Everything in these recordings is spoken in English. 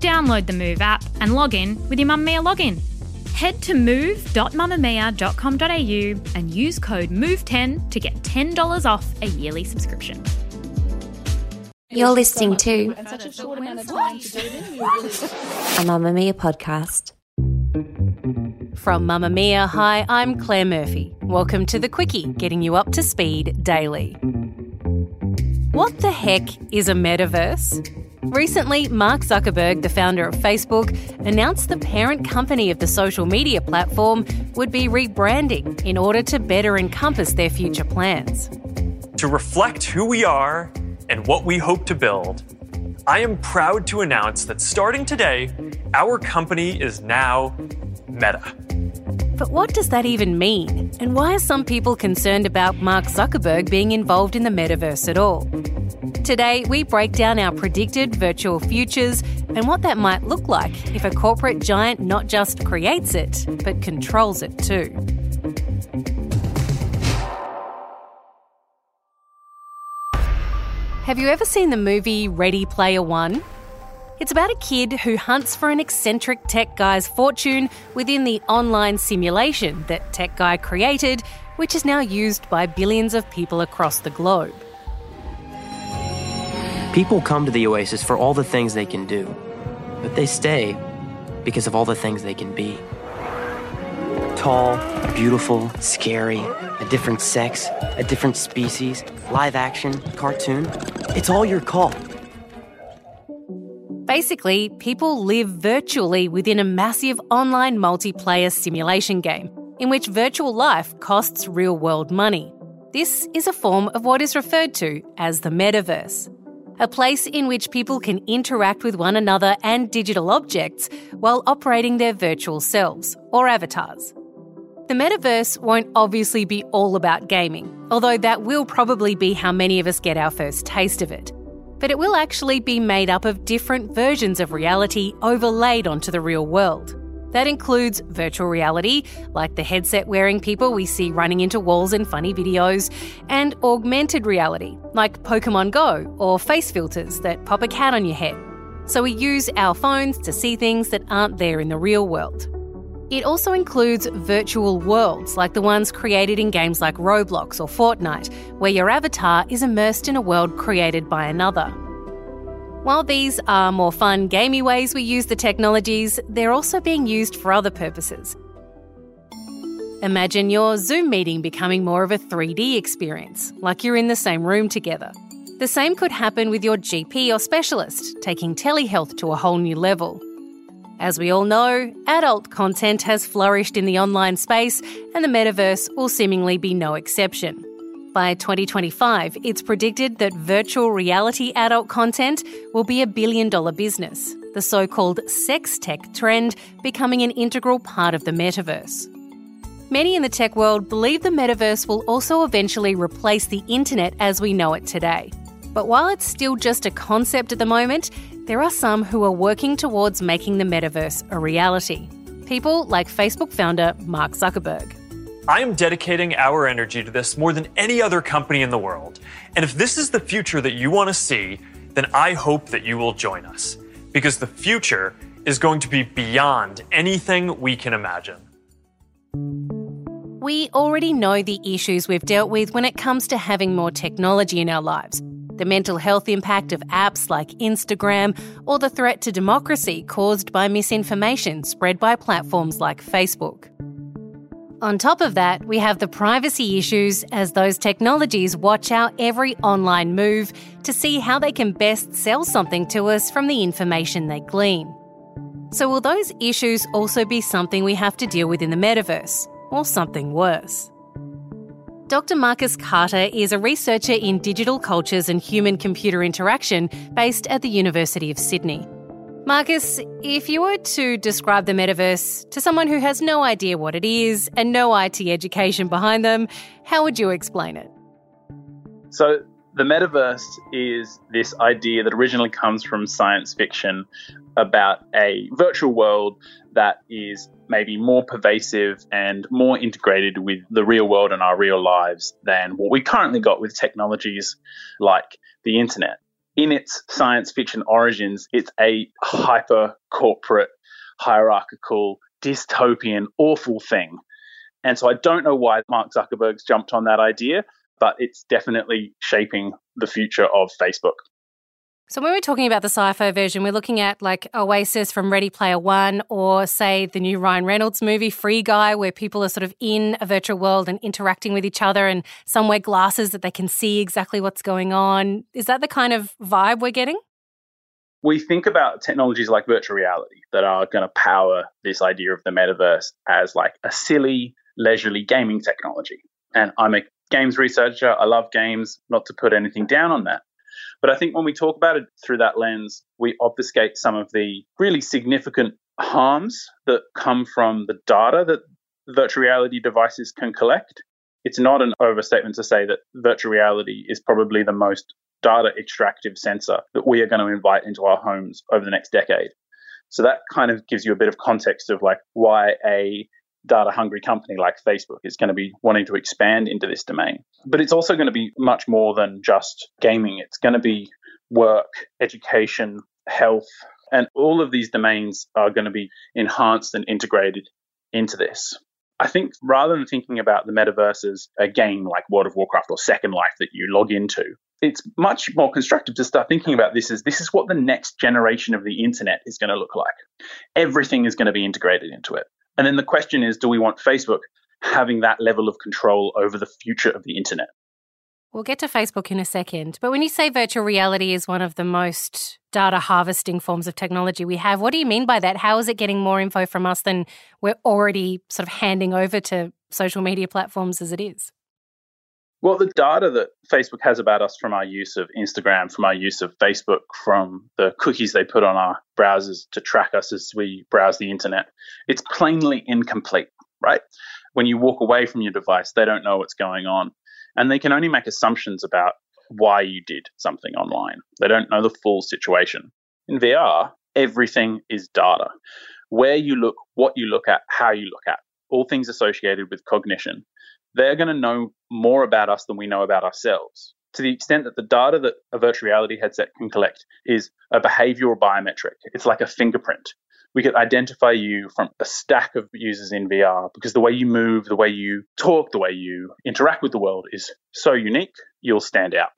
Download the Move app and log in with your Mamamia login. Head to move.mamamia.com.au and use code MOVE10 to get $10 off a yearly subscription. You're listening to a Mamamia podcast. From Mamamia, hi, I'm Claire Murphy. Welcome to The Quicky, getting you up to speed daily. What the heck is a metaverse? Recently, Mark Zuckerberg, the founder of Facebook, announced the parent company of the social media platform would be rebranding in order to better encompass their future plans. To reflect who we are and what we hope to build, I am proud to announce that starting today, our company is now Meta. But what does that even mean? And why are some people concerned about Mark Zuckerberg being involved in the metaverse at all? Today, we break down our predicted virtual futures and what that might look like if a corporate giant not just creates it, but controls it too. Have you ever seen the movie Ready Player One? It's about a kid who hunts for an eccentric tech guy's fortune within the online simulation that Tech Guy created, which is now used by billions of people across the globe. People come to the Oasis for all the things they can do, but they stay because of all the things they can be. Tall, beautiful, scary, a different sex, a different species, live action, cartoon. It's all your call. Basically, people live virtually within a massive online multiplayer simulation game in which virtual life costs real world money. This is a form of what is referred to as the metaverse, a place in which people can interact with one another and digital objects while operating their virtual selves or avatars. The metaverse won't obviously be all about gaming, although that will probably be how many of us get our first taste of it but it will actually be made up of different versions of reality overlaid onto the real world. That includes virtual reality, like the headset wearing people we see running into walls in funny videos, and augmented reality, like Pokemon Go or face filters that pop a cat on your head. So we use our phones to see things that aren't there in the real world. It also includes virtual worlds like the ones created in games like Roblox or Fortnite, where your avatar is immersed in a world created by another. While these are more fun, gamey ways we use the technologies, they're also being used for other purposes. Imagine your Zoom meeting becoming more of a 3D experience, like you're in the same room together. The same could happen with your GP or specialist, taking telehealth to a whole new level. As we all know, adult content has flourished in the online space, and the metaverse will seemingly be no exception. By 2025, it's predicted that virtual reality adult content will be a billion dollar business, the so called sex tech trend becoming an integral part of the metaverse. Many in the tech world believe the metaverse will also eventually replace the internet as we know it today. But while it's still just a concept at the moment, there are some who are working towards making the metaverse a reality. People like Facebook founder Mark Zuckerberg. I am dedicating our energy to this more than any other company in the world. And if this is the future that you want to see, then I hope that you will join us. Because the future is going to be beyond anything we can imagine. We already know the issues we've dealt with when it comes to having more technology in our lives the mental health impact of apps like Instagram, or the threat to democracy caused by misinformation spread by platforms like Facebook. On top of that, we have the privacy issues as those technologies watch our every online move to see how they can best sell something to us from the information they glean. So, will those issues also be something we have to deal with in the metaverse, or something worse? Dr. Marcus Carter is a researcher in digital cultures and human computer interaction based at the University of Sydney. Marcus, if you were to describe the metaverse to someone who has no idea what it is and no IT education behind them, how would you explain it? So, the metaverse is this idea that originally comes from science fiction about a virtual world that is maybe more pervasive and more integrated with the real world and our real lives than what we currently got with technologies like the internet in its science fiction origins, it's a hyper corporate, hierarchical, dystopian, awful thing. And so I don't know why Mark Zuckerberg's jumped on that idea, but it's definitely shaping the future of Facebook. So when we're talking about the sci-fi version, we're looking at like Oasis from Ready Player One, or say the new Ryan Reynolds movie Free Guy, where people are sort of in a virtual world and interacting with each other, and some wear glasses that they can see exactly what's going on. Is that the kind of vibe we're getting? We think about technologies like virtual reality that are going to power this idea of the metaverse as like a silly, leisurely gaming technology. And I'm a games researcher. I love games, not to put anything down on that. But I think when we talk about it through that lens, we obfuscate some of the really significant harms that come from the data that virtual reality devices can collect. It's not an overstatement to say that virtual reality is probably the most data extractive sensor that we are going to invite into our homes over the next decade. So that kind of gives you a bit of context of like why a data hungry company like Facebook is going to be wanting to expand into this domain. But it's also going to be much more than just gaming. It's going to be work, education, health, and all of these domains are going to be enhanced and integrated into this. I think rather than thinking about the metaverse as a game like World of Warcraft or Second Life that you log into, it's much more constructive to start thinking about this as this is what the next generation of the internet is going to look like. Everything is going to be integrated into it. And then the question is do we want Facebook having that level of control over the future of the internet? We'll get to Facebook in a second. But when you say virtual reality is one of the most data harvesting forms of technology we have, what do you mean by that? How is it getting more info from us than we're already sort of handing over to social media platforms as it is? Well, the data that Facebook has about us from our use of Instagram, from our use of Facebook, from the cookies they put on our browsers to track us as we browse the internet, it's plainly incomplete, right? When you walk away from your device, they don't know what's going on. And they can only make assumptions about why you did something online. They don't know the full situation. In VR, everything is data. Where you look, what you look at, how you look at, all things associated with cognition they're going to know more about us than we know about ourselves. To the extent that the data that a virtual reality headset can collect is a behavioral biometric, it's like a fingerprint. We could identify you from a stack of users in VR because the way you move, the way you talk, the way you interact with the world is so unique, you'll stand out.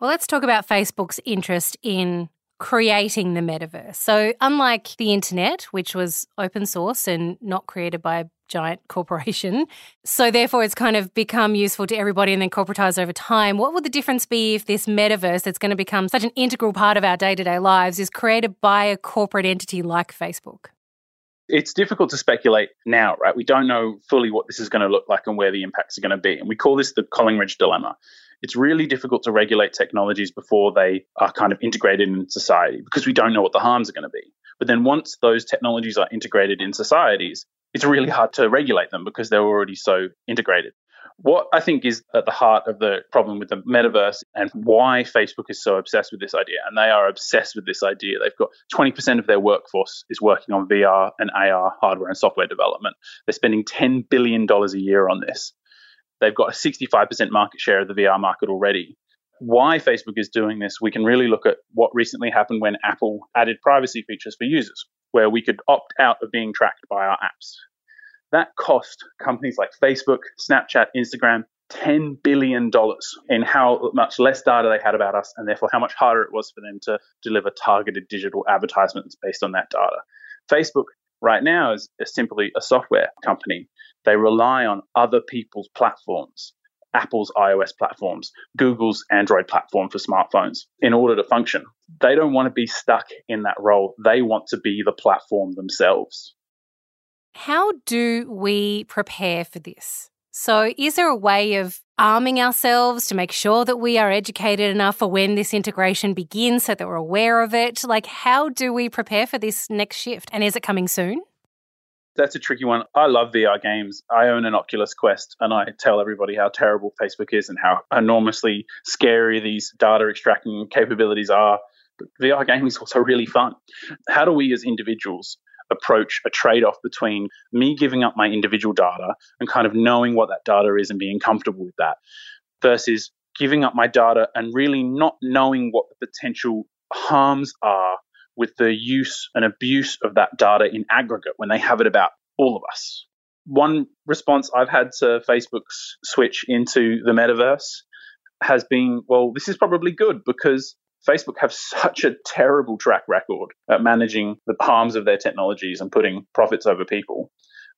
Well, let's talk about Facebook's interest in creating the metaverse. So, unlike the internet, which was open source and not created by a giant corporation, so therefore it's kind of become useful to everybody and then corporatized over time. What would the difference be if this metaverse that's going to become such an integral part of our day to day lives is created by a corporate entity like Facebook? It's difficult to speculate now, right? We don't know fully what this is going to look like and where the impacts are going to be. And we call this the Collingridge dilemma it's really difficult to regulate technologies before they are kind of integrated in society because we don't know what the harms are going to be. But then once those technologies are integrated in societies, it's really hard to regulate them because they're already so integrated. What I think is at the heart of the problem with the metaverse and why Facebook is so obsessed with this idea, and they are obsessed with this idea. They've got 20% of their workforce is working on VR and AR hardware and software development. They're spending $10 billion a year on this. They've got a 65% market share of the VR market already. Why Facebook is doing this, we can really look at what recently happened when Apple added privacy features for users, where we could opt out of being tracked by our apps. That cost companies like Facebook, Snapchat, Instagram $10 billion in how much less data they had about us, and therefore how much harder it was for them to deliver targeted digital advertisements based on that data. Facebook right now is, is simply a software company. They rely on other people's platforms, Apple's iOS platforms, Google's Android platform for smartphones in order to function. They don't want to be stuck in that role. They want to be the platform themselves. How do we prepare for this? So, is there a way of arming ourselves to make sure that we are educated enough for when this integration begins so that we're aware of it? Like, how do we prepare for this next shift? And is it coming soon? That's a tricky one. I love VR games. I own an Oculus Quest and I tell everybody how terrible Facebook is and how enormously scary these data extracting capabilities are. But VR gaming is also really fun. How do we as individuals approach a trade off between me giving up my individual data and kind of knowing what that data is and being comfortable with that versus giving up my data and really not knowing what the potential harms are with the use and abuse of that data in aggregate when they have it about all of us. One response I've had to Facebook's switch into the metaverse has been, well, this is probably good because Facebook have such a terrible track record at managing the harms of their technologies and putting profits over people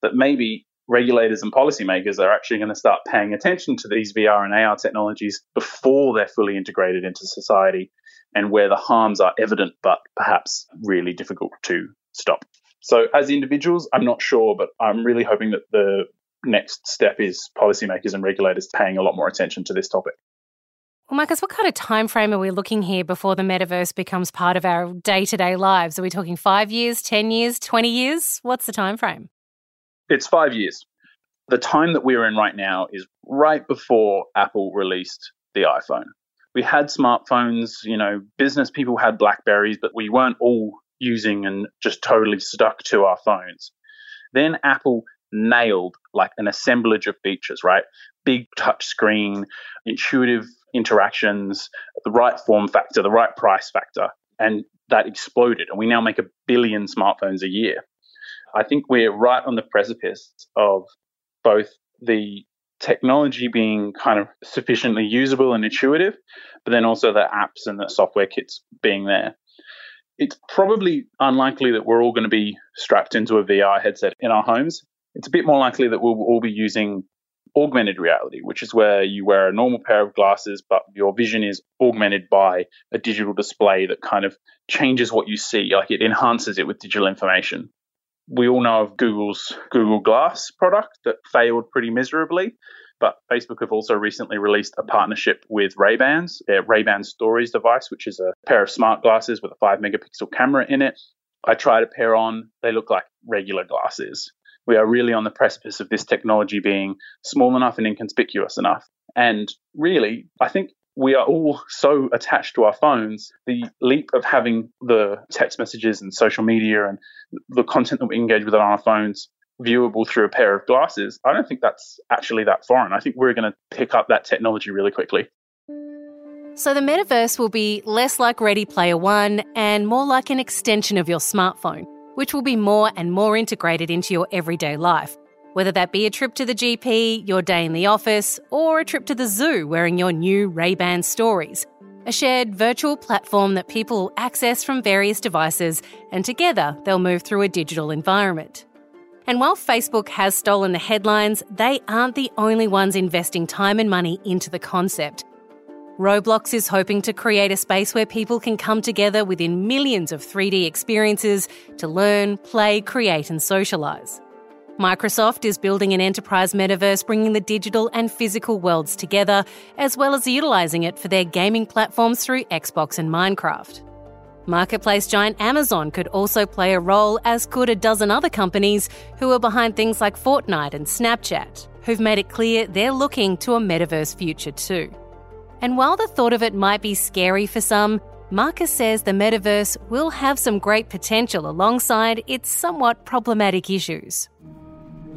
that maybe regulators and policymakers are actually going to start paying attention to these VR and AR technologies before they're fully integrated into society and where the harms are evident but perhaps really difficult to stop. So, as individuals, I'm not sure, but I'm really hoping that the next step is policymakers and regulators paying a lot more attention to this topic. Well, Marcus, what kind of time frame are we looking here before the metaverse becomes part of our day-to-day lives? Are we talking five years, ten years, twenty years? What's the time frame? It's five years. The time that we're in right now is right before Apple released the iPhone we had smartphones, you know, business people had Blackberries, but we weren't all using and just totally stuck to our phones. Then Apple nailed like an assemblage of features, right? Big touch screen, intuitive interactions, the right form factor, the right price factor, and that exploded. And we now make a billion smartphones a year. I think we're right on the precipice of both the technology being kind of sufficiently usable and intuitive, but then also the apps and the software kits being there. It's probably unlikely that we're all going to be strapped into a VR headset in our homes. It's a bit more likely that we'll all be using augmented reality, which is where you wear a normal pair of glasses, but your vision is augmented by a digital display that kind of changes what you see, like it enhances it with digital information we all know of Google's Google Glass product that failed pretty miserably. But Facebook have also recently released a partnership with Ray-Bans, their Ray-Ban Stories device, which is a pair of smart glasses with a 5 megapixel camera in it. I tried a pair on, they look like regular glasses. We are really on the precipice of this technology being small enough and inconspicuous enough. And really, I think we are all so attached to our phones. The leap of having the text messages and social media and the content that we engage with on our phones viewable through a pair of glasses, I don't think that's actually that foreign. I think we're going to pick up that technology really quickly. So the metaverse will be less like Ready Player One and more like an extension of your smartphone, which will be more and more integrated into your everyday life whether that be a trip to the GP, your day in the office, or a trip to the zoo wearing your new Ray-Ban stories. A shared virtual platform that people access from various devices, and together they'll move through a digital environment. And while Facebook has stolen the headlines, they aren't the only ones investing time and money into the concept. Roblox is hoping to create a space where people can come together within millions of 3D experiences to learn, play, create, and socialise. Microsoft is building an enterprise metaverse bringing the digital and physical worlds together, as well as utilising it for their gaming platforms through Xbox and Minecraft. Marketplace giant Amazon could also play a role, as could a dozen other companies who are behind things like Fortnite and Snapchat, who've made it clear they're looking to a metaverse future too. And while the thought of it might be scary for some, Marcus says the metaverse will have some great potential alongside its somewhat problematic issues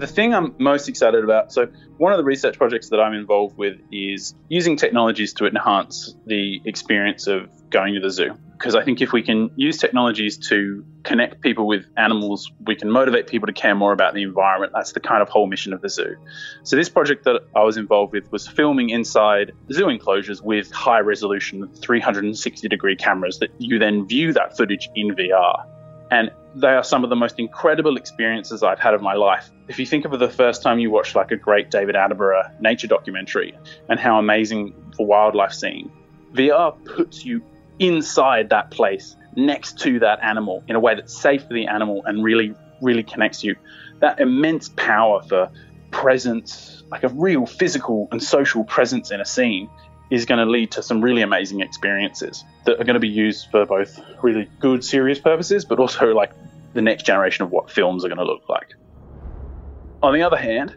the thing I'm most excited about so, one of the research projects that I'm involved with is using technologies to enhance the experience of going to the zoo. Because I think if we can use technologies to connect people with animals, we can motivate people to care more about the environment. That's the kind of whole mission of the zoo. So, this project that I was involved with was filming inside zoo enclosures with high resolution 360 degree cameras that you then view that footage in VR. And they are some of the most incredible experiences I've had of my life. If you think of the first time you watched like a great David Attenborough nature documentary and how amazing the wildlife scene, VR puts you inside that place next to that animal in a way that's safe for the animal and really, really connects you. That immense power for presence, like a real physical and social presence in a scene, is going to lead to some really amazing experiences that are going to be used for both really good, serious purposes, but also like the next generation of what films are going to look like. On the other hand,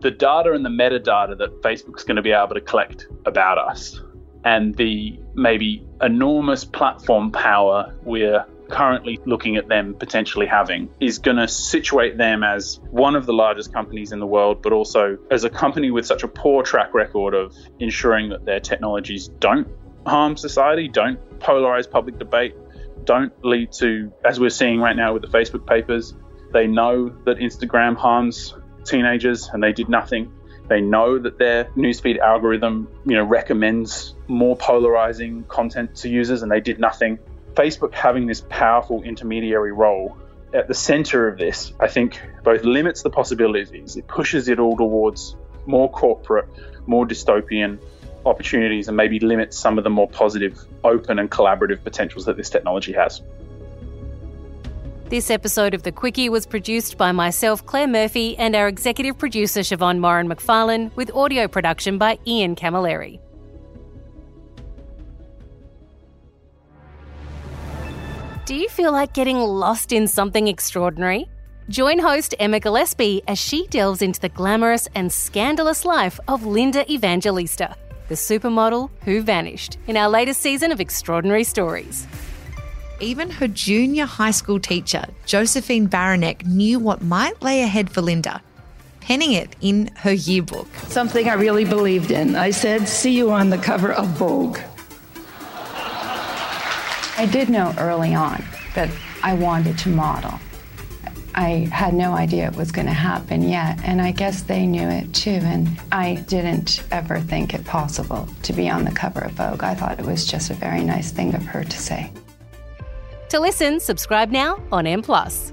the data and the metadata that Facebook's going to be able to collect about us and the maybe enormous platform power we're currently looking at them potentially having is going to situate them as one of the largest companies in the world, but also as a company with such a poor track record of ensuring that their technologies don't harm society, don't polarize public debate, don't lead to, as we're seeing right now with the Facebook papers, they know that Instagram harms teenagers and they did nothing. They know that their newsfeed algorithm, you know, recommends more polarizing content to users and they did nothing. Facebook having this powerful intermediary role at the center of this, I think both limits the possibilities, it pushes it all towards more corporate, more dystopian opportunities, and maybe limits some of the more positive, open, and collaborative potentials that this technology has. This episode of The Quicky was produced by myself, Claire Murphy, and our executive producer, Siobhan Moran McFarlane, with audio production by Ian Camilleri. Do you feel like getting lost in something extraordinary? Join host Emma Gillespie as she delves into the glamorous and scandalous life of Linda Evangelista, the supermodel who vanished, in our latest season of Extraordinary Stories. Even her junior high school teacher, Josephine Baranek, knew what might lay ahead for Linda, penning it in her yearbook. Something I really believed in. I said, See you on the cover of Vogue. I did know early on that I wanted to model. I had no idea it was going to happen yet, and I guess they knew it too. And I didn't ever think it possible to be on the cover of Vogue. I thought it was just a very nice thing of her to say. To listen, subscribe now on M Plus.